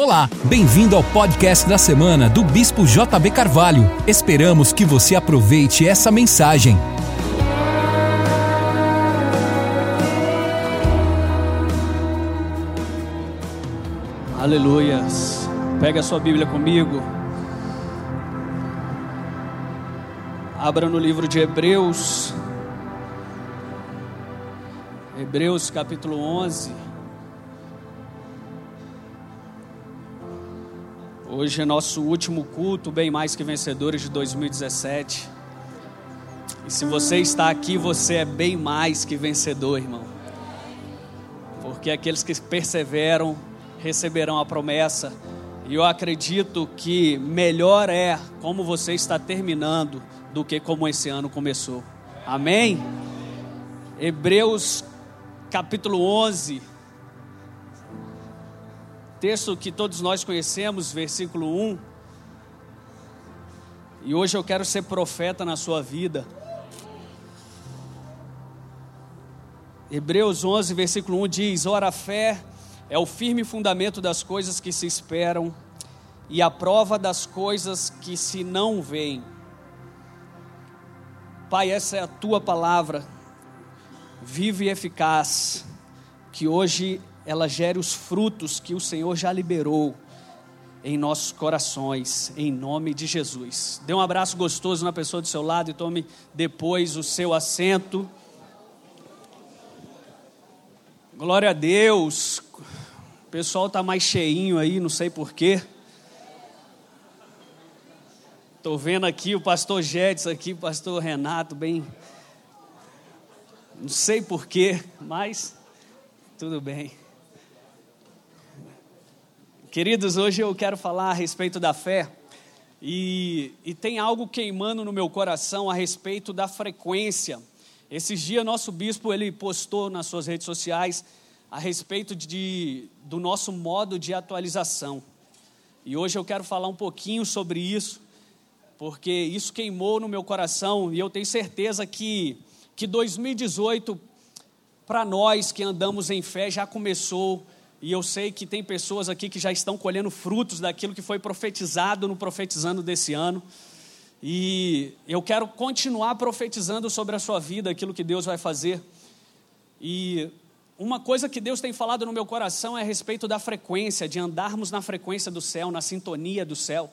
Olá, bem-vindo ao podcast da semana do Bispo JB Carvalho. Esperamos que você aproveite essa mensagem. Aleluias. Pega a sua Bíblia comigo. Abra no livro de Hebreus. Hebreus capítulo 11. Hoje é nosso último culto, bem mais que vencedores de 2017. E se você está aqui, você é bem mais que vencedor, irmão. Porque aqueles que perseveram receberão a promessa. E eu acredito que melhor é como você está terminando do que como esse ano começou. Amém? Hebreus capítulo 11, texto que todos nós conhecemos, versículo 1. E hoje eu quero ser profeta na sua vida. Hebreus 11, versículo 1 diz: Ora, a fé é o firme fundamento das coisas que se esperam e a prova das coisas que se não veem. Pai, essa é a tua palavra, viva e eficaz, que hoje ela gere os frutos que o Senhor já liberou em nossos corações, em nome de Jesus. Dê um abraço gostoso na pessoa do seu lado e tome depois o seu assento. Glória a Deus. O pessoal está mais cheinho aí, não sei porquê. Estou vendo aqui o pastor Jedson aqui, o pastor Renato, bem. Não sei porquê, mas tudo bem. Queridos, hoje eu quero falar a respeito da fé. E, e tem algo queimando no meu coração a respeito da frequência. Esses dias, nosso bispo ele postou nas suas redes sociais a respeito de, do nosso modo de atualização. E hoje eu quero falar um pouquinho sobre isso, porque isso queimou no meu coração e eu tenho certeza que, que 2018, para nós que andamos em fé, já começou. E eu sei que tem pessoas aqui que já estão colhendo frutos daquilo que foi profetizado no profetizando desse ano. E eu quero continuar profetizando sobre a sua vida, aquilo que Deus vai fazer. E uma coisa que Deus tem falado no meu coração é a respeito da frequência, de andarmos na frequência do céu, na sintonia do céu.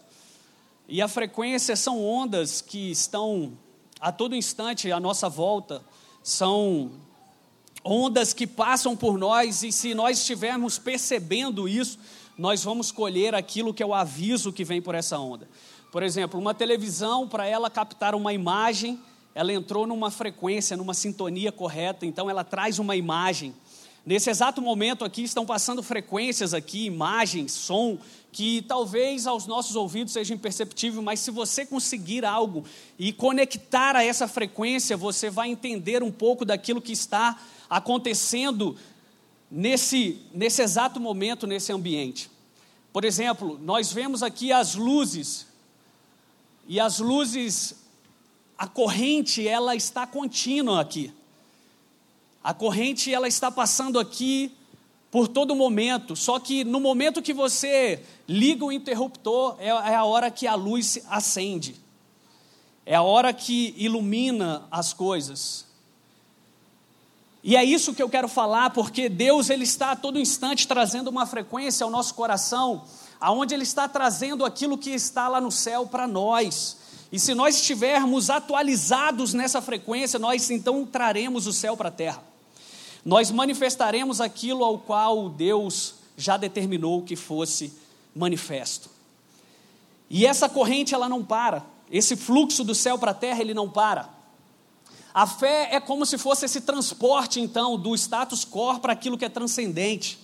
E a frequência são ondas que estão a todo instante à nossa volta, são ondas que passam por nós e se nós estivermos percebendo isso, nós vamos colher aquilo que é o aviso que vem por essa onda. Por exemplo, uma televisão, para ela captar uma imagem, ela entrou numa frequência, numa sintonia correta, então ela traz uma imagem. Nesse exato momento aqui estão passando frequências aqui, imagens, som, que talvez aos nossos ouvidos seja imperceptível, mas se você conseguir algo e conectar a essa frequência, você vai entender um pouco daquilo que está acontecendo nesse, nesse exato momento, nesse ambiente. Por exemplo, nós vemos aqui as luzes, e as luzes, a corrente, ela está contínua aqui. A corrente ela está passando aqui por todo momento, só que no momento que você liga o interruptor, é, é a hora que a luz acende, é a hora que ilumina as coisas. E é isso que eu quero falar, porque Deus ele está a todo instante trazendo uma frequência ao nosso coração, aonde ele está trazendo aquilo que está lá no céu para nós. E se nós estivermos atualizados nessa frequência, nós então traremos o céu para a terra nós manifestaremos aquilo ao qual Deus já determinou que fosse manifesto. E essa corrente ela não para, esse fluxo do céu para a terra ele não para. A fé é como se fosse esse transporte então do status quo para aquilo que é transcendente.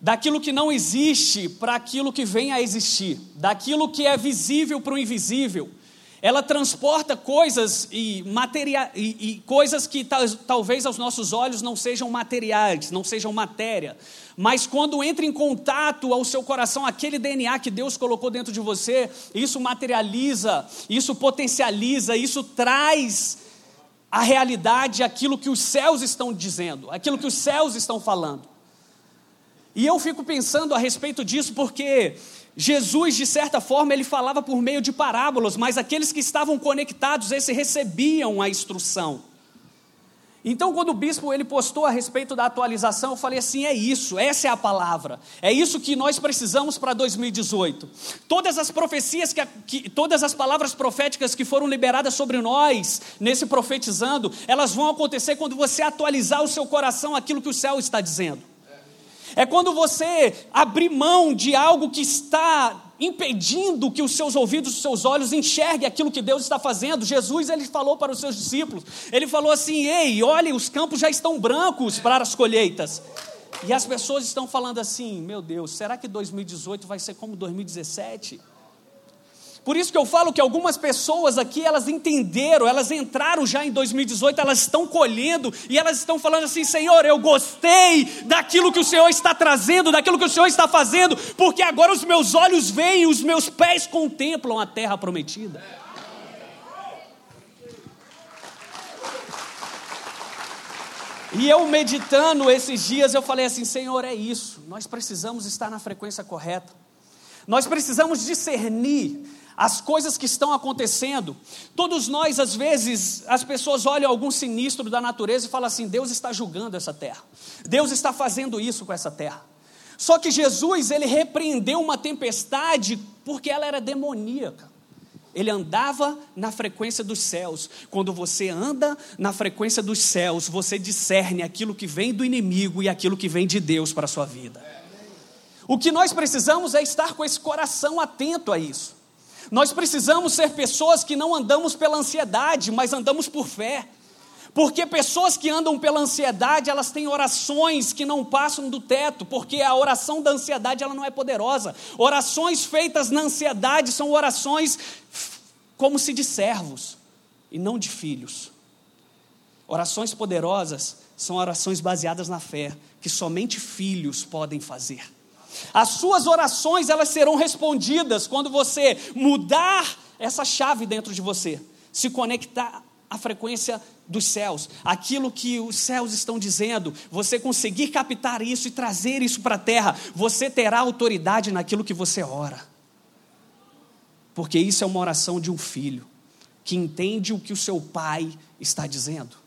Daquilo que não existe para aquilo que vem a existir, daquilo que é visível para o invisível, ela transporta coisas e, materia, e, e coisas que talvez aos nossos olhos não sejam materiais, não sejam matéria, mas quando entra em contato ao seu coração aquele DNA que Deus colocou dentro de você, isso materializa, isso potencializa, isso traz a realidade aquilo que os céus estão dizendo, aquilo que os céus estão falando. E eu fico pensando a respeito disso porque Jesus, de certa forma, ele falava por meio de parábolas, mas aqueles que estavam conectados, esse recebiam a instrução. Então, quando o bispo ele postou a respeito da atualização, eu falei assim: é isso, essa é a palavra, é isso que nós precisamos para 2018. Todas as profecias, que, que, todas as palavras proféticas que foram liberadas sobre nós, nesse profetizando, elas vão acontecer quando você atualizar o seu coração aquilo que o céu está dizendo. É quando você abrir mão de algo que está impedindo que os seus ouvidos, os seus olhos enxerguem aquilo que Deus está fazendo. Jesus ele falou para os seus discípulos, ele falou assim: "Ei, olhem, os campos já estão brancos para as colheitas". E as pessoas estão falando assim: "Meu Deus, será que 2018 vai ser como 2017?" Por isso que eu falo que algumas pessoas aqui, elas entenderam, elas entraram já em 2018, elas estão colhendo e elas estão falando assim: Senhor, eu gostei daquilo que o Senhor está trazendo, daquilo que o Senhor está fazendo, porque agora os meus olhos veem, os meus pés contemplam a terra prometida. E eu meditando esses dias, eu falei assim: Senhor, é isso, nós precisamos estar na frequência correta, nós precisamos discernir as coisas que estão acontecendo. Todos nós, às vezes, as pessoas olham algum sinistro da natureza e falam assim: Deus está julgando essa terra, Deus está fazendo isso com essa terra. Só que Jesus, ele repreendeu uma tempestade porque ela era demoníaca. Ele andava na frequência dos céus. Quando você anda na frequência dos céus, você discerne aquilo que vem do inimigo e aquilo que vem de Deus para a sua vida. O que nós precisamos é estar com esse coração atento a isso. Nós precisamos ser pessoas que não andamos pela ansiedade, mas andamos por fé. Porque pessoas que andam pela ansiedade, elas têm orações que não passam do teto, porque a oração da ansiedade ela não é poderosa. Orações feitas na ansiedade são orações como se de servos e não de filhos. Orações poderosas são orações baseadas na fé, que somente filhos podem fazer. As suas orações elas serão respondidas quando você mudar essa chave dentro de você, se conectar à frequência dos céus, aquilo que os céus estão dizendo, você conseguir captar isso e trazer isso para a terra, você terá autoridade naquilo que você ora. Porque isso é uma oração de um filho que entende o que o seu pai está dizendo.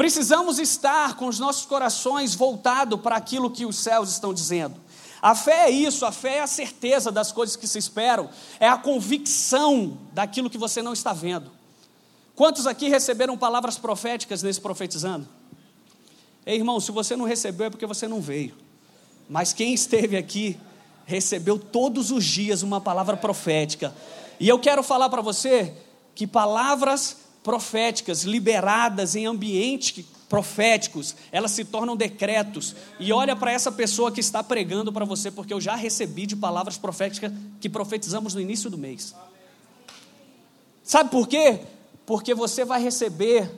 Precisamos estar com os nossos corações voltados para aquilo que os céus estão dizendo. A fé é isso, a fé é a certeza das coisas que se esperam, é a convicção daquilo que você não está vendo. Quantos aqui receberam palavras proféticas nesse profetizando? Ei, irmão, se você não recebeu é porque você não veio. Mas quem esteve aqui recebeu todos os dias uma palavra profética. E eu quero falar para você que palavras proféticas liberadas em ambientes proféticos, elas se tornam decretos. E olha para essa pessoa que está pregando para você, porque eu já recebi de palavras proféticas que profetizamos no início do mês. Sabe por quê? Porque você vai receber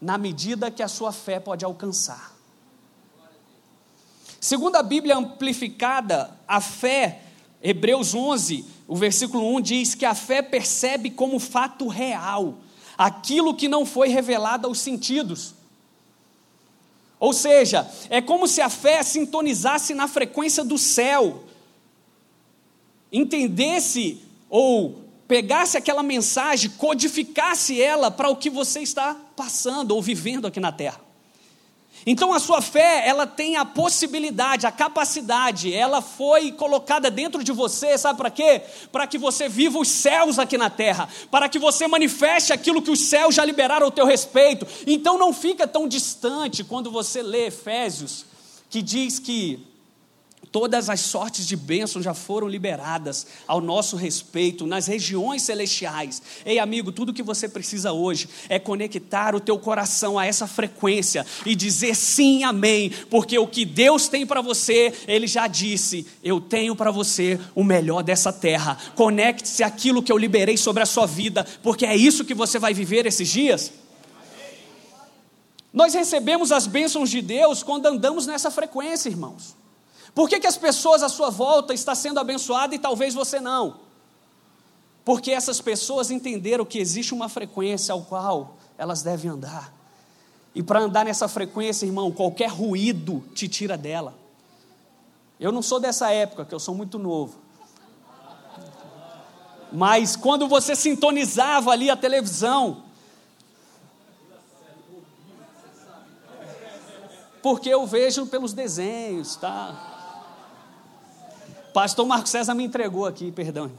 na medida que a sua fé pode alcançar. Segundo a Bíblia amplificada, a fé, Hebreus 11, o versículo 1 diz que a fé percebe como fato real aquilo que não foi revelado aos sentidos. Ou seja, é como se a fé sintonizasse na frequência do céu, entendesse ou pegasse aquela mensagem, codificasse ela para o que você está passando ou vivendo aqui na terra. Então a sua fé, ela tem a possibilidade, a capacidade, ela foi colocada dentro de você, sabe para quê? Para que você viva os céus aqui na terra, para que você manifeste aquilo que os céus já liberaram ao teu respeito. Então não fica tão distante quando você lê Efésios, que diz que Todas as sortes de bênçãos já foram liberadas ao nosso respeito nas regiões celestiais. Ei, amigo, tudo que você precisa hoje é conectar o teu coração a essa frequência e dizer sim, amém, porque o que Deus tem para você, Ele já disse: Eu tenho para você o melhor dessa terra. Conecte-se àquilo que eu liberei sobre a sua vida, porque é isso que você vai viver esses dias. Nós recebemos as bênçãos de Deus quando andamos nessa frequência, irmãos. Por que, que as pessoas à sua volta estão sendo abençoadas e talvez você não? Porque essas pessoas entenderam que existe uma frequência ao qual elas devem andar. E para andar nessa frequência, irmão, qualquer ruído te tira dela. Eu não sou dessa época, que eu sou muito novo. Mas quando você sintonizava ali a televisão, porque eu vejo pelos desenhos, tá? Pastor Marcos César me entregou aqui, perdão.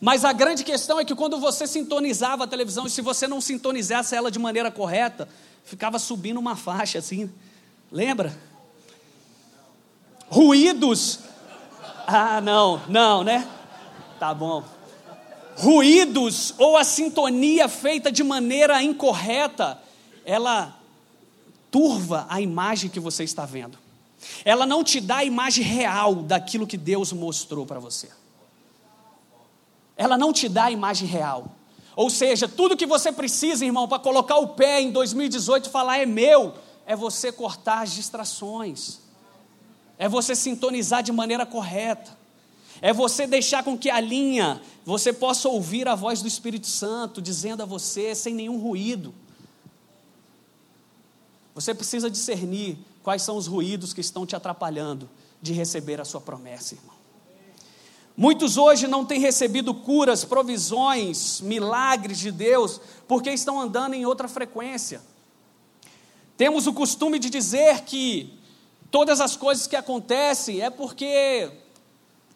Mas a grande questão é que quando você sintonizava a televisão, e se você não sintonizasse ela de maneira correta, ficava subindo uma faixa assim. Lembra? Ruídos. Ah, não, não, né? Tá bom. Ruídos ou a sintonia feita de maneira incorreta, ela turva a imagem que você está vendo. Ela não te dá a imagem real daquilo que Deus mostrou para você. Ela não te dá a imagem real. Ou seja, tudo que você precisa, irmão, para colocar o pé em 2018 e falar é meu, é você cortar as distrações. É você sintonizar de maneira correta. É você deixar com que a linha você possa ouvir a voz do Espírito Santo dizendo a você sem nenhum ruído. Você precisa discernir quais são os ruídos que estão te atrapalhando de receber a sua promessa, irmão. Muitos hoje não têm recebido curas, provisões, milagres de Deus, porque estão andando em outra frequência. Temos o costume de dizer que todas as coisas que acontecem é porque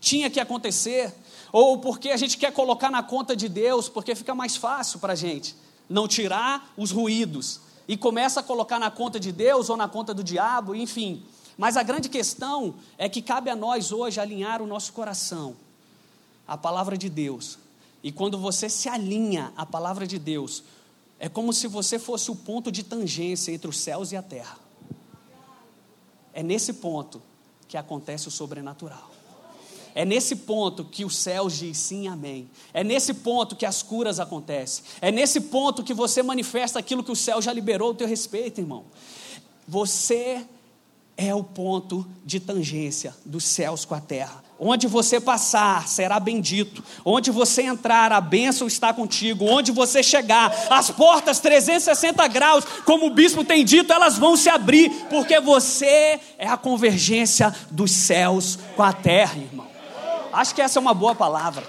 tinha que acontecer, ou porque a gente quer colocar na conta de Deus, porque fica mais fácil para a gente não tirar os ruídos, e começa a colocar na conta de Deus ou na conta do diabo, enfim. Mas a grande questão é que cabe a nós hoje alinhar o nosso coração à palavra de Deus. E quando você se alinha à palavra de Deus, é como se você fosse o ponto de tangência entre os céus e a terra. É nesse ponto que acontece o sobrenatural. É nesse ponto que os céus diz sim, amém. É nesse ponto que as curas acontecem. É nesse ponto que você manifesta aquilo que o céu já liberou ao teu respeito, irmão. Você é o ponto de tangência dos céus com a terra. Onde você passar, será bendito. Onde você entrar, a bênção está contigo. Onde você chegar, as portas 360 graus, como o bispo tem dito, elas vão se abrir, porque você é a convergência dos céus com a terra, irmão. Acho que essa é uma boa palavra.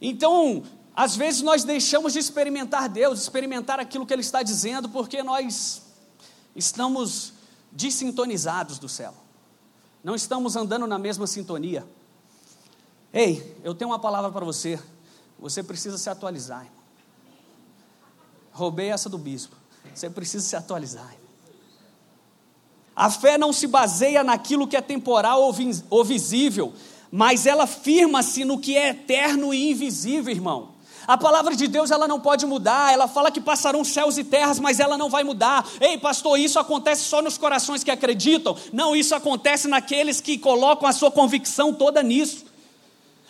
Então, às vezes nós deixamos de experimentar Deus, experimentar aquilo que Ele está dizendo, porque nós estamos desintonizados do céu, não estamos andando na mesma sintonia. Ei, eu tenho uma palavra para você, você precisa se atualizar. Irmão. Roubei essa do bispo, você precisa se atualizar. A fé não se baseia naquilo que é temporal ou visível, mas ela firma-se no que é eterno e invisível, irmão. A palavra de Deus ela não pode mudar, ela fala que passarão céus e terras, mas ela não vai mudar. Ei, pastor, isso acontece só nos corações que acreditam? Não, isso acontece naqueles que colocam a sua convicção toda nisso.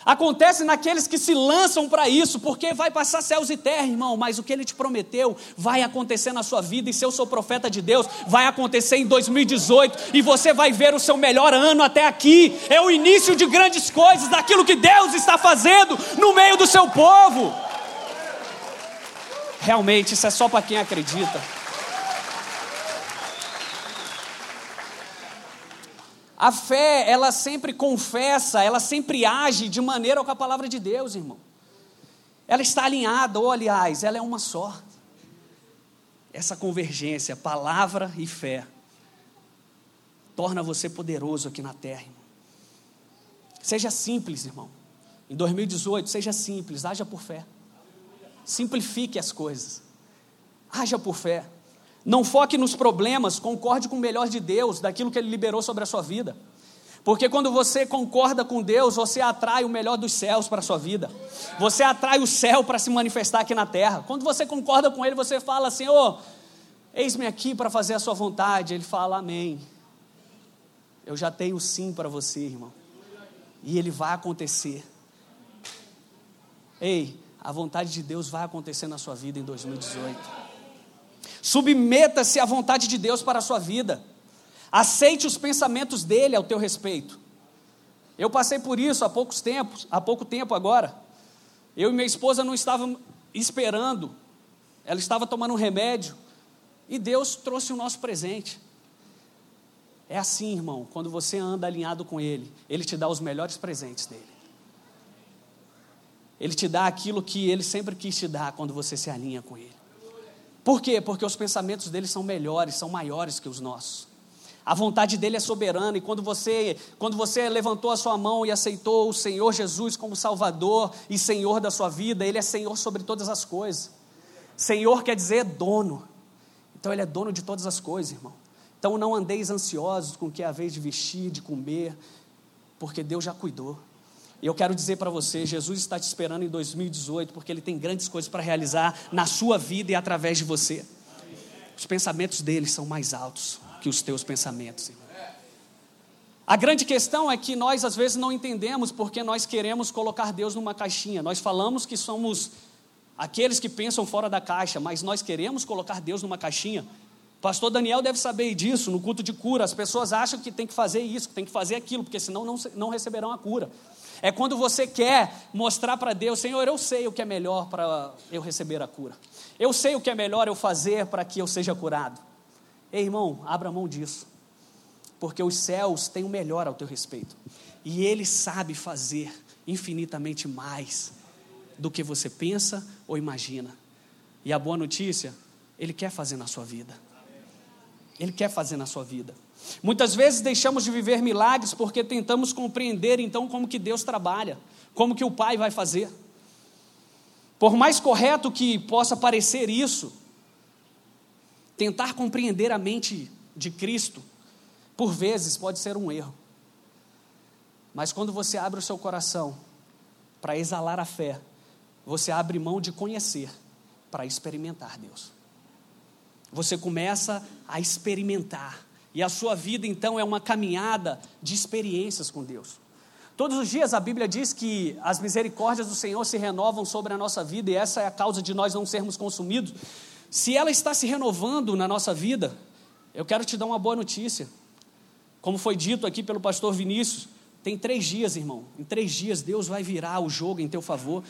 Acontece naqueles que se lançam para isso, porque vai passar céus e terra, irmão, mas o que ele te prometeu vai acontecer na sua vida, e se eu sou profeta de Deus, vai acontecer em 2018, e você vai ver o seu melhor ano até aqui. É o início de grandes coisas, daquilo que Deus está fazendo no meio do seu povo. Realmente, isso é só para quem acredita. A fé, ela sempre confessa, ela sempre age de maneira com a palavra de Deus, irmão. Ela está alinhada, ou aliás, ela é uma só. Essa convergência, palavra e fé, torna você poderoso aqui na terra, irmão. Seja simples, irmão. Em 2018, seja simples, haja por fé. Simplifique as coisas. Haja por fé. Não foque nos problemas, concorde com o melhor de Deus, daquilo que Ele liberou sobre a sua vida. Porque quando você concorda com Deus, você atrai o melhor dos céus para a sua vida. Você atrai o céu para se manifestar aqui na terra. Quando você concorda com Ele, você fala assim: oh, eis-me aqui para fazer a sua vontade. Ele fala: Amém. Eu já tenho sim para você, irmão. E ele vai acontecer. Ei, a vontade de Deus vai acontecer na sua vida em 2018. Submeta-se à vontade de Deus para a sua vida. Aceite os pensamentos dele ao teu respeito. Eu passei por isso há poucos tempos, há pouco tempo agora. Eu e minha esposa não estávamos esperando. Ela estava tomando um remédio E Deus trouxe o nosso presente. É assim, irmão, quando você anda alinhado com Ele, Ele te dá os melhores presentes dele. Ele te dá aquilo que Ele sempre quis te dar quando você se alinha com Ele. Por quê? Porque os pensamentos dele são melhores, são maiores que os nossos. A vontade dele é soberana e quando você, quando você levantou a sua mão e aceitou o Senhor Jesus como Salvador e Senhor da sua vida, ele é Senhor sobre todas as coisas. Senhor quer dizer dono. Então ele é dono de todas as coisas, irmão. Então não andeis ansiosos com o que é a vez de vestir, de comer, porque Deus já cuidou. E eu quero dizer para você, Jesus está te esperando em 2018, porque Ele tem grandes coisas para realizar na sua vida e através de você. Os pensamentos dele são mais altos que os teus pensamentos. Irmão. A grande questão é que nós às vezes não entendemos porque nós queremos colocar Deus numa caixinha. Nós falamos que somos aqueles que pensam fora da caixa, mas nós queremos colocar Deus numa caixinha. Pastor Daniel deve saber disso no culto de cura. As pessoas acham que tem que fazer isso, que tem que fazer aquilo, porque senão não, não receberão a cura. É quando você quer mostrar para Deus, Senhor, eu sei o que é melhor para eu receber a cura. Eu sei o que é melhor eu fazer para que eu seja curado. Ei, irmão, abra mão disso. Porque os céus têm o melhor ao teu respeito. E Ele sabe fazer infinitamente mais do que você pensa ou imagina. E a boa notícia, Ele quer fazer na sua vida. Ele quer fazer na sua vida. Muitas vezes deixamos de viver milagres porque tentamos compreender então como que Deus trabalha, como que o Pai vai fazer. Por mais correto que possa parecer isso, Tentar compreender a mente de Cristo, por vezes, pode ser um erro. Mas quando você abre o seu coração para exalar a fé, você abre mão de conhecer para experimentar Deus. Você começa a experimentar, e a sua vida então é uma caminhada de experiências com Deus. Todos os dias a Bíblia diz que as misericórdias do Senhor se renovam sobre a nossa vida, e essa é a causa de nós não sermos consumidos. Se ela está se renovando na nossa vida, eu quero te dar uma boa notícia. Como foi dito aqui pelo pastor Vinícius, tem três dias, irmão. Em três dias Deus vai virar o jogo em teu favor.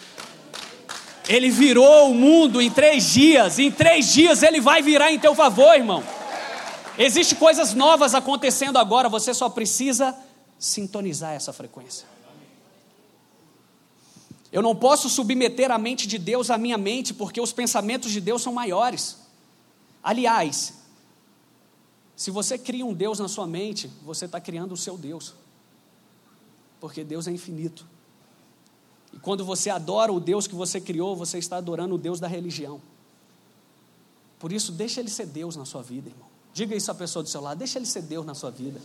Ele virou o mundo em três dias. Em três dias ele vai virar em teu favor, irmão. Existem coisas novas acontecendo agora. Você só precisa sintonizar essa frequência. Eu não posso submeter a mente de Deus à minha mente, porque os pensamentos de Deus são maiores. Aliás, se você cria um Deus na sua mente, você está criando o seu Deus, porque Deus é infinito. E quando você adora o Deus que você criou, você está adorando o Deus da religião. Por isso, deixa Ele ser Deus na sua vida, irmão. Diga isso à pessoa do seu lado, deixa Ele ser Deus na sua vida.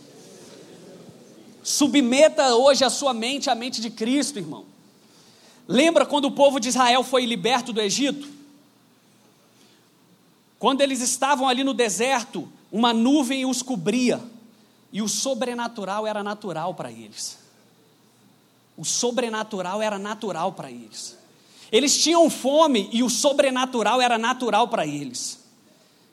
Submeta hoje a sua mente à mente de Cristo, irmão. Lembra quando o povo de Israel foi liberto do Egito? Quando eles estavam ali no deserto, uma nuvem os cobria, e o sobrenatural era natural para eles. O sobrenatural era natural para eles. Eles tinham fome e o sobrenatural era natural para eles.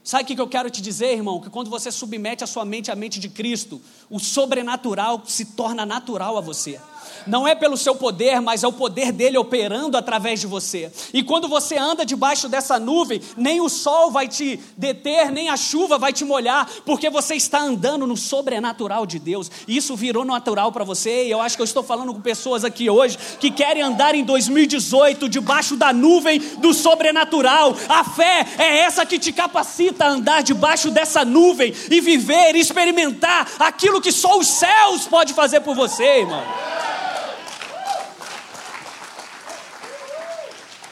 Sabe o que eu quero te dizer, irmão? Que quando você submete a sua mente à mente de Cristo, o sobrenatural se torna natural a você não é pelo seu poder, mas é o poder dele operando através de você. E quando você anda debaixo dessa nuvem, nem o sol vai te deter, nem a chuva vai te molhar, porque você está andando no sobrenatural de Deus. Isso virou natural para você, e eu acho que eu estou falando com pessoas aqui hoje que querem andar em 2018 debaixo da nuvem do sobrenatural. A fé é essa que te capacita a andar debaixo dessa nuvem e viver, experimentar aquilo que só os céus pode fazer por você, irmão.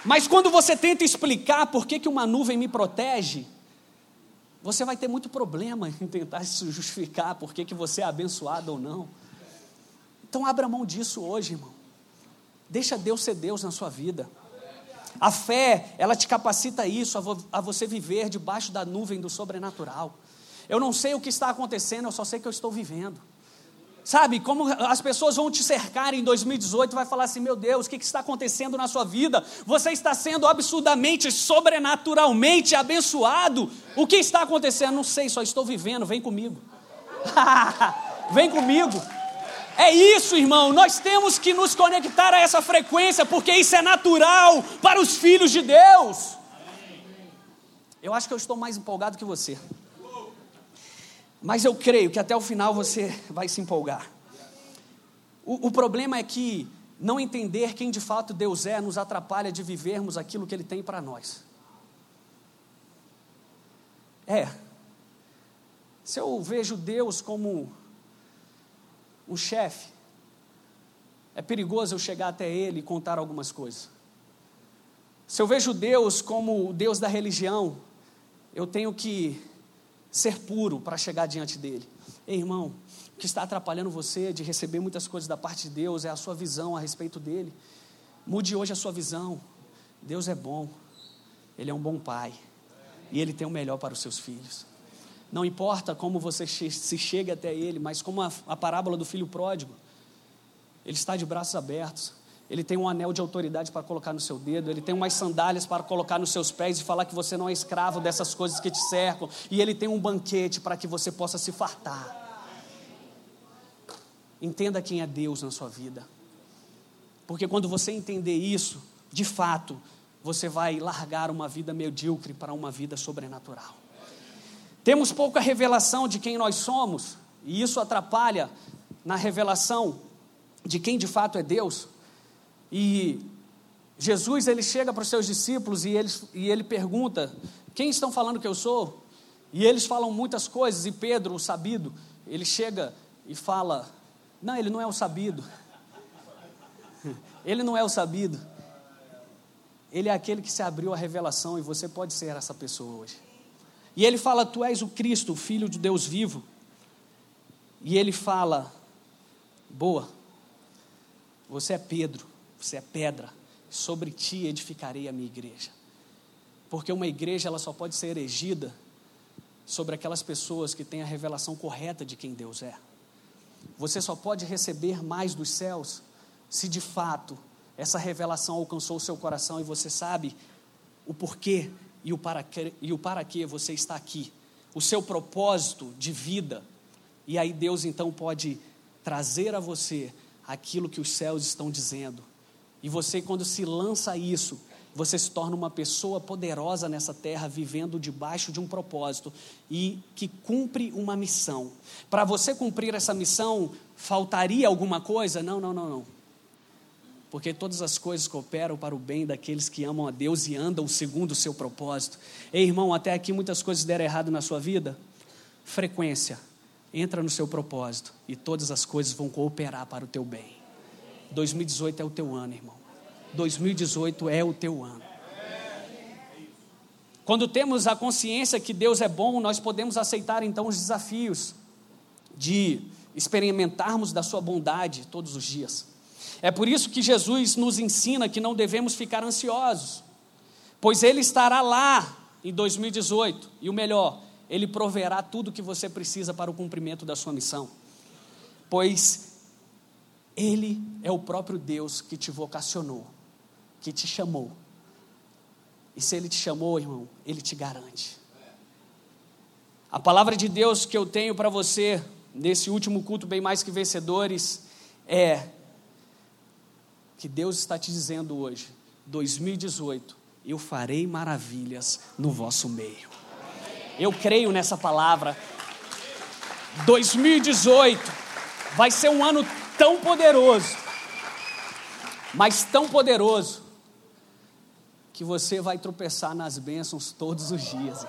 Mas quando você tenta explicar por que, que uma nuvem me protege, você vai ter muito problema em tentar se justificar por que, que você é abençoado ou não. Então abra mão disso hoje, irmão. Deixa Deus ser Deus na sua vida. A fé, ela te capacita a isso, a, vo a você viver debaixo da nuvem do sobrenatural. Eu não sei o que está acontecendo, eu só sei que eu estou vivendo. Sabe, como as pessoas vão te cercar em 2018 e vai falar assim: meu Deus, o que, que está acontecendo na sua vida? Você está sendo absurdamente, sobrenaturalmente abençoado. O que está acontecendo? Não sei, só estou vivendo. Vem comigo. vem comigo. É isso, irmão. Nós temos que nos conectar a essa frequência, porque isso é natural para os filhos de Deus. Eu acho que eu estou mais empolgado que você. Mas eu creio que até o final você vai se empolgar. O, o problema é que não entender quem de fato Deus é nos atrapalha de vivermos aquilo que Ele tem para nós. É. Se eu vejo Deus como um chefe, é perigoso eu chegar até Ele e contar algumas coisas. Se eu vejo Deus como o Deus da religião, eu tenho que ser puro para chegar diante dele. Ei, irmão, o que está atrapalhando você de receber muitas coisas da parte de Deus é a sua visão a respeito dele. Mude hoje a sua visão. Deus é bom, Ele é um bom pai e Ele tem o melhor para os seus filhos. Não importa como você se chega até Ele, mas como a, a parábola do filho pródigo, Ele está de braços abertos. Ele tem um anel de autoridade para colocar no seu dedo, ele tem umas sandálias para colocar nos seus pés e falar que você não é escravo dessas coisas que te cercam, e ele tem um banquete para que você possa se fartar. Entenda quem é Deus na sua vida. Porque quando você entender isso, de fato, você vai largar uma vida medíocre para uma vida sobrenatural. Temos pouca revelação de quem nós somos, e isso atrapalha na revelação de quem de fato é Deus. E Jesus ele chega para os seus discípulos e, eles, e ele pergunta: Quem estão falando que eu sou? E eles falam muitas coisas, e Pedro, o sabido, ele chega e fala: Não, ele não é o sabido. Ele não é o sabido. Ele é aquele que se abriu a revelação e você pode ser essa pessoa hoje. E ele fala: Tu és o Cristo, o Filho de Deus vivo. E ele fala: Boa, você é Pedro você é pedra, sobre ti edificarei a minha igreja. Porque uma igreja ela só pode ser erigida sobre aquelas pessoas que têm a revelação correta de quem Deus é. Você só pode receber mais dos céus se de fato essa revelação alcançou o seu coração e você sabe o porquê e o para que, e o para que você está aqui, o seu propósito de vida. E aí Deus então pode trazer a você aquilo que os céus estão dizendo e você, quando se lança a isso, você se torna uma pessoa poderosa nessa terra, vivendo debaixo de um propósito e que cumpre uma missão. Para você cumprir essa missão, faltaria alguma coisa? Não, não, não, não. Porque todas as coisas cooperam para o bem daqueles que amam a Deus e andam segundo o seu propósito. Ei, irmão, até aqui muitas coisas deram errado na sua vida? Frequência. Entra no seu propósito e todas as coisas vão cooperar para o teu bem. 2018 é o teu ano, irmão. 2018 é o teu ano. Quando temos a consciência que Deus é bom, nós podemos aceitar então os desafios de experimentarmos da Sua bondade todos os dias. É por isso que Jesus nos ensina que não devemos ficar ansiosos, pois Ele estará lá em 2018 e o melhor, Ele proverá tudo o que você precisa para o cumprimento da sua missão. Pois ele é o próprio Deus que te vocacionou, que te chamou. E se Ele te chamou, irmão, Ele te garante. A palavra de Deus que eu tenho para você nesse último culto, bem mais que vencedores, é que Deus está te dizendo hoje, 2018, eu farei maravilhas no vosso meio. Eu creio nessa palavra. 2018 vai ser um ano tão poderoso, mas tão poderoso, que você vai tropeçar nas bênçãos todos os dias.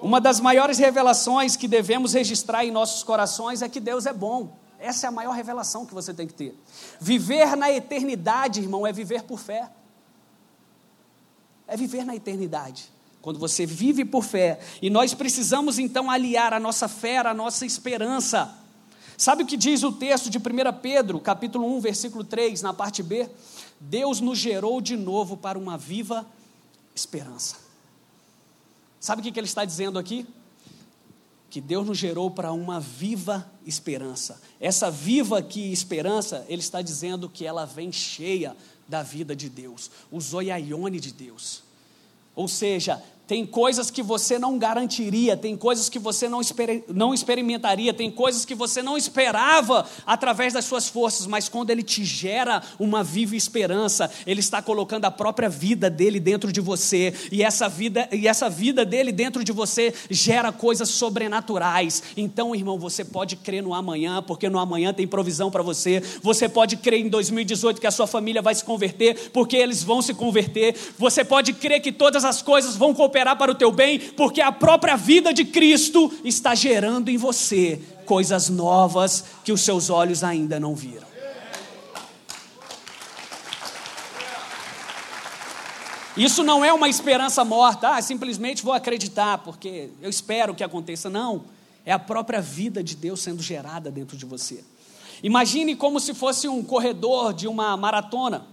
Uma das maiores revelações que devemos registrar em nossos corações é que Deus é bom. Essa é a maior revelação que você tem que ter. Viver na eternidade, irmão, é viver por fé. É viver na eternidade. Quando você vive por fé, e nós precisamos então aliar a nossa fé, a nossa esperança Sabe o que diz o texto de 1 Pedro, capítulo 1, versículo 3, na parte B? Deus nos gerou de novo para uma viva esperança. Sabe o que ele está dizendo aqui? Que Deus nos gerou para uma viva esperança. Essa viva aqui esperança, ele está dizendo que ela vem cheia da vida de Deus, o zoiaione de Deus. Ou seja, tem coisas que você não garantiria, tem coisas que você não, exper não experimentaria, tem coisas que você não esperava através das suas forças, mas quando Ele te gera uma viva esperança, Ele está colocando a própria vida dele dentro de você, e essa vida, e essa vida dele dentro de você gera coisas sobrenaturais. Então, irmão, você pode crer no amanhã, porque no amanhã tem provisão para você. Você pode crer em 2018 que a sua família vai se converter, porque eles vão se converter. Você pode crer que todas as coisas vão cooperar para o teu bem, porque a própria vida de Cristo está gerando em você coisas novas que os seus olhos ainda não viram. Isso não é uma esperança morta, ah, simplesmente vou acreditar, porque eu espero que aconteça. Não, é a própria vida de Deus sendo gerada dentro de você. Imagine como se fosse um corredor de uma maratona.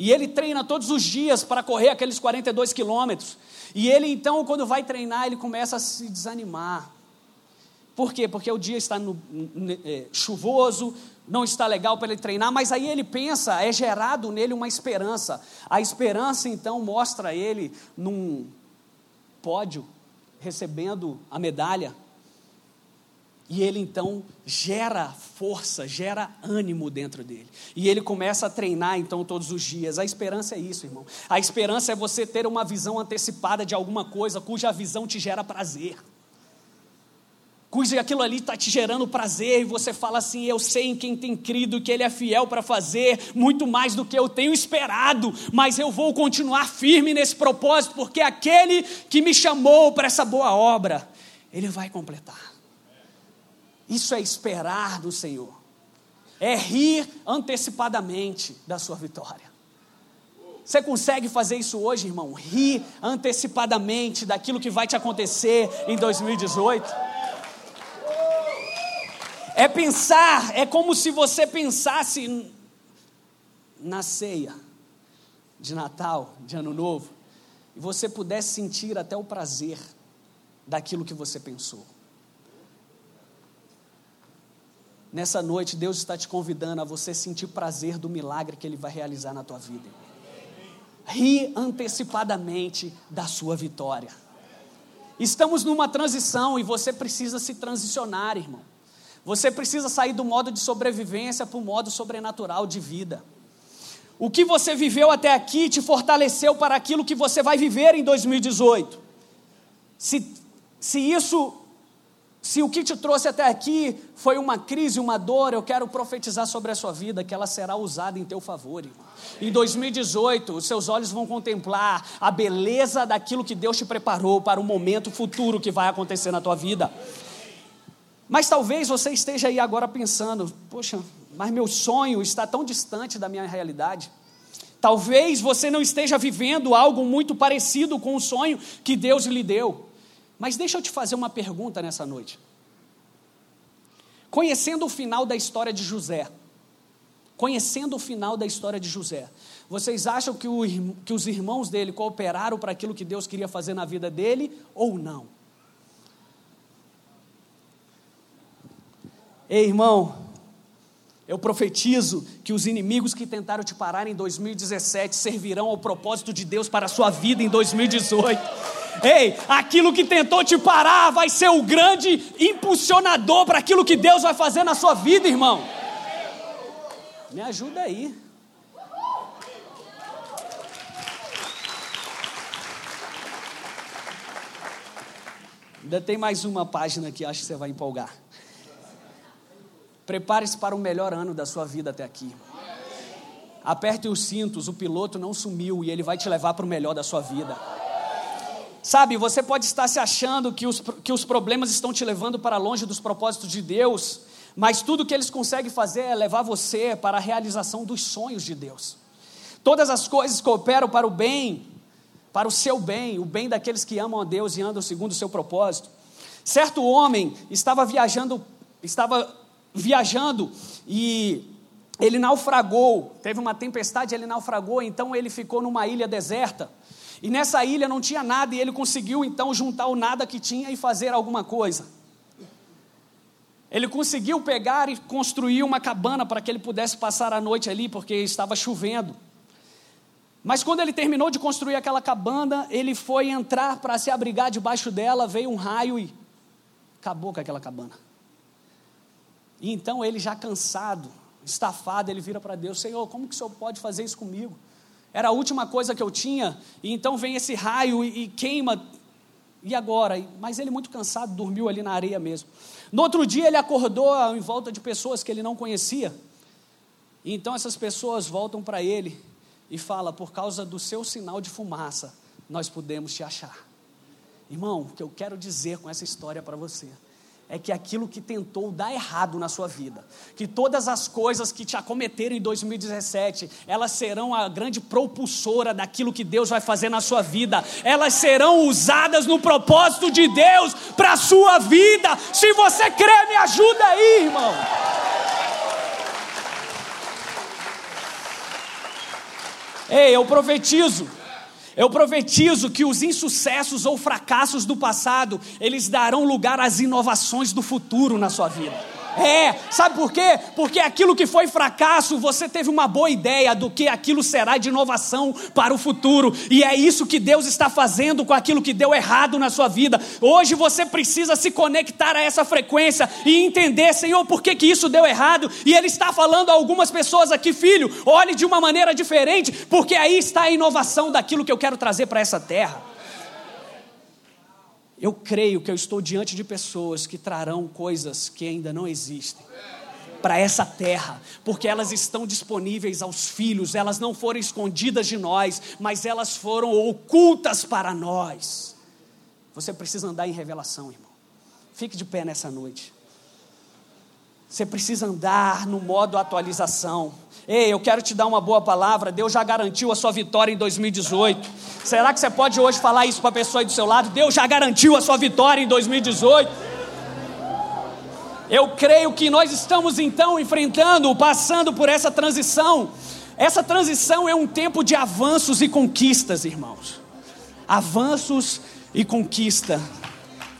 E ele treina todos os dias para correr aqueles 42 quilômetros. E ele então, quando vai treinar, ele começa a se desanimar. Por quê? Porque o dia está no, é, chuvoso, não está legal para ele treinar, mas aí ele pensa, é gerado nele uma esperança. A esperança então mostra ele num pódio, recebendo a medalha. E ele então gera força, gera ânimo dentro dele. E ele começa a treinar então todos os dias. A esperança é isso, irmão. A esperança é você ter uma visão antecipada de alguma coisa cuja visão te gera prazer. Cuja aquilo ali está te gerando prazer e você fala assim: Eu sei em quem tem crido que Ele é fiel para fazer muito mais do que eu tenho esperado, mas eu vou continuar firme nesse propósito, porque aquele que me chamou para essa boa obra, Ele vai completar. Isso é esperar do Senhor, é rir antecipadamente da sua vitória. Você consegue fazer isso hoje, irmão? Rir antecipadamente daquilo que vai te acontecer em 2018? É pensar, é como se você pensasse na ceia de Natal, de Ano Novo, e você pudesse sentir até o prazer daquilo que você pensou. Nessa noite, Deus está te convidando a você sentir prazer do milagre que Ele vai realizar na tua vida. Ri antecipadamente da sua vitória. Estamos numa transição e você precisa se transicionar, irmão. Você precisa sair do modo de sobrevivência para o modo sobrenatural de vida. O que você viveu até aqui te fortaleceu para aquilo que você vai viver em 2018. Se, se isso se o que te trouxe até aqui foi uma crise, uma dor, eu quero profetizar sobre a sua vida que ela será usada em teu favor. Irmão. Em 2018, os seus olhos vão contemplar a beleza daquilo que Deus te preparou para o momento futuro que vai acontecer na tua vida. Mas talvez você esteja aí agora pensando: poxa, mas meu sonho está tão distante da minha realidade. Talvez você não esteja vivendo algo muito parecido com o sonho que Deus lhe deu. Mas deixa eu te fazer uma pergunta nessa noite. Conhecendo o final da história de José, conhecendo o final da história de José, vocês acham que, o, que os irmãos dele cooperaram para aquilo que Deus queria fazer na vida dele ou não? Ei, irmão, eu profetizo que os inimigos que tentaram te parar em 2017 servirão ao propósito de Deus para a sua vida em 2018. Ei, aquilo que tentou te parar vai ser o grande impulsionador para aquilo que Deus vai fazer na sua vida, irmão. Me ajuda aí. Ainda tem mais uma página que acho que você vai empolgar. Prepare-se para o melhor ano da sua vida até aqui. Aperte os cintos, o piloto não sumiu e ele vai te levar para o melhor da sua vida. Sabe, você pode estar se achando que os, que os problemas estão te levando para longe dos propósitos de Deus, mas tudo que eles conseguem fazer é levar você para a realização dos sonhos de Deus. Todas as coisas cooperam para o bem, para o seu bem, o bem daqueles que amam a Deus e andam segundo o seu propósito. Certo homem estava viajando, estava viajando e ele naufragou, teve uma tempestade, ele naufragou, então ele ficou numa ilha deserta. E nessa ilha não tinha nada, e ele conseguiu então juntar o nada que tinha e fazer alguma coisa. Ele conseguiu pegar e construir uma cabana para que ele pudesse passar a noite ali, porque estava chovendo. Mas quando ele terminou de construir aquela cabana, ele foi entrar para se abrigar debaixo dela, veio um raio e acabou com aquela cabana. E então ele já cansado, estafado, ele vira para Deus: Senhor, como que o Senhor pode fazer isso comigo? Era a última coisa que eu tinha, e então vem esse raio e, e queima. E agora? Mas ele, muito cansado, dormiu ali na areia mesmo. No outro dia, ele acordou em volta de pessoas que ele não conhecia. E então essas pessoas voltam para ele e falam: Por causa do seu sinal de fumaça, nós podemos te achar. Irmão, o que eu quero dizer com essa história para você é que aquilo que tentou dar errado na sua vida, que todas as coisas que te acometeram em 2017, elas serão a grande propulsora daquilo que Deus vai fazer na sua vida, elas serão usadas no propósito de Deus para a sua vida. Se você crê, me ajuda aí, irmão. Ei, eu profetizo eu profetizo que os insucessos ou fracassos do passado, eles darão lugar às inovações do futuro na sua vida. É, sabe por quê? Porque aquilo que foi fracasso, você teve uma boa ideia do que aquilo será de inovação para o futuro, e é isso que Deus está fazendo com aquilo que deu errado na sua vida. Hoje você precisa se conectar a essa frequência e entender, Senhor, por que, que isso deu errado, e Ele está falando a algumas pessoas aqui, filho, olhe de uma maneira diferente, porque aí está a inovação daquilo que eu quero trazer para essa terra. Eu creio que eu estou diante de pessoas que trarão coisas que ainda não existem para essa terra, porque elas estão disponíveis aos filhos, elas não foram escondidas de nós, mas elas foram ocultas para nós. Você precisa andar em revelação, irmão. Fique de pé nessa noite. Você precisa andar no modo atualização. Ei, eu quero te dar uma boa palavra. Deus já garantiu a sua vitória em 2018. Será que você pode hoje falar isso para a pessoa aí do seu lado? Deus já garantiu a sua vitória em 2018. Eu creio que nós estamos então enfrentando, passando por essa transição. Essa transição é um tempo de avanços e conquistas, irmãos. Avanços e conquista.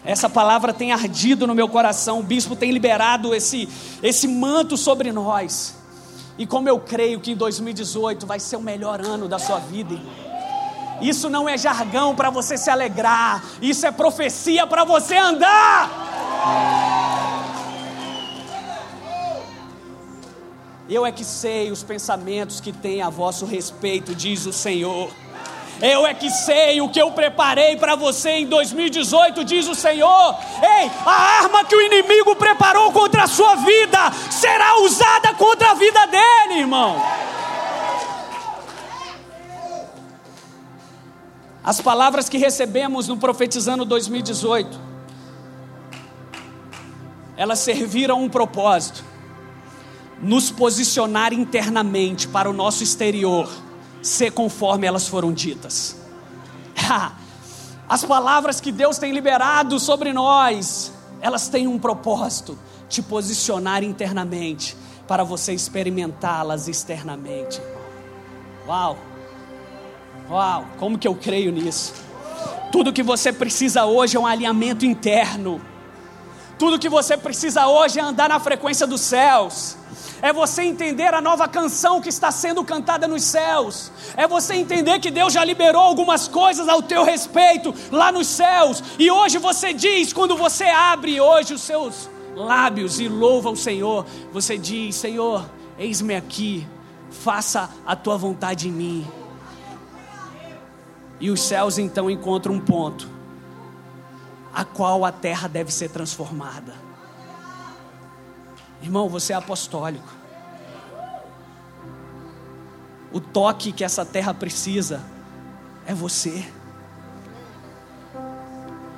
Essa palavra tem ardido no meu coração. O bispo tem liberado esse, esse manto sobre nós. E como eu creio que em 2018 vai ser o melhor ano da sua vida, irmão. Isso não é jargão para você se alegrar, isso é profecia para você andar. Eu é que sei os pensamentos que tem a vosso respeito, diz o Senhor. Eu é que sei o que eu preparei para você em 2018, diz o Senhor. Ei, a arma que o inimigo preparou contra a sua vida será usada contra a vida dele, irmão. As palavras que recebemos no Profetizando 2018, elas serviram um propósito: nos posicionar internamente para o nosso exterior ser conforme elas foram ditas. As palavras que Deus tem liberado sobre nós, elas têm um propósito: te posicionar internamente para você experimentá-las externamente. Uau! Uau! Como que eu creio nisso? Tudo que você precisa hoje é um alinhamento interno. Tudo que você precisa hoje é andar na frequência dos céus é você entender a nova canção que está sendo cantada nos céus, é você entender que Deus já liberou algumas coisas ao teu respeito lá nos céus, e hoje você diz, quando você abre hoje os seus lábios e louva o Senhor, você diz: Senhor, eis-me aqui, faça a tua vontade em mim. E os céus então encontram um ponto, a qual a terra deve ser transformada. Irmão, você é apostólico. O toque que essa terra precisa é você.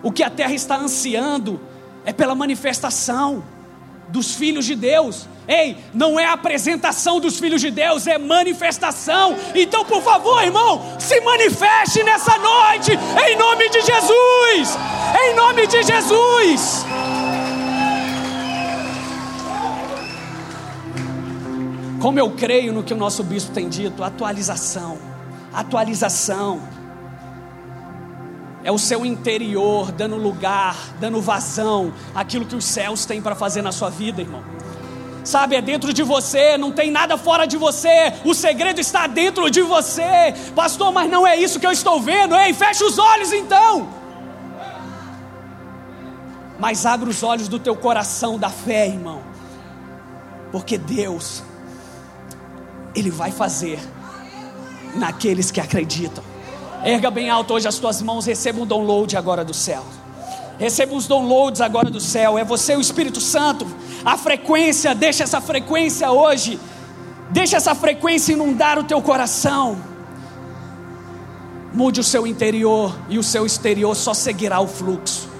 O que a terra está ansiando é pela manifestação dos filhos de Deus. Ei, não é apresentação dos filhos de Deus, é manifestação. Então, por favor, irmão, se manifeste nessa noite, em nome de Jesus. Em nome de Jesus. Como eu creio no que o nosso bispo tem dito, atualização, atualização. É o seu interior dando lugar, dando vazão àquilo que os céus têm para fazer na sua vida, irmão. Sabe, é dentro de você, não tem nada fora de você, o segredo está dentro de você, pastor. Mas não é isso que eu estou vendo, ei, fecha os olhos então. Mas abre os olhos do teu coração da fé, irmão, porque Deus, Ele vai fazer naqueles que acreditam. Erga bem alto hoje as tuas mãos, receba um download agora do céu. Receba os downloads agora do céu. É você o Espírito Santo. A frequência, deixa essa frequência hoje. Deixa essa frequência inundar o teu coração. Mude o seu interior e o seu exterior só seguirá o fluxo.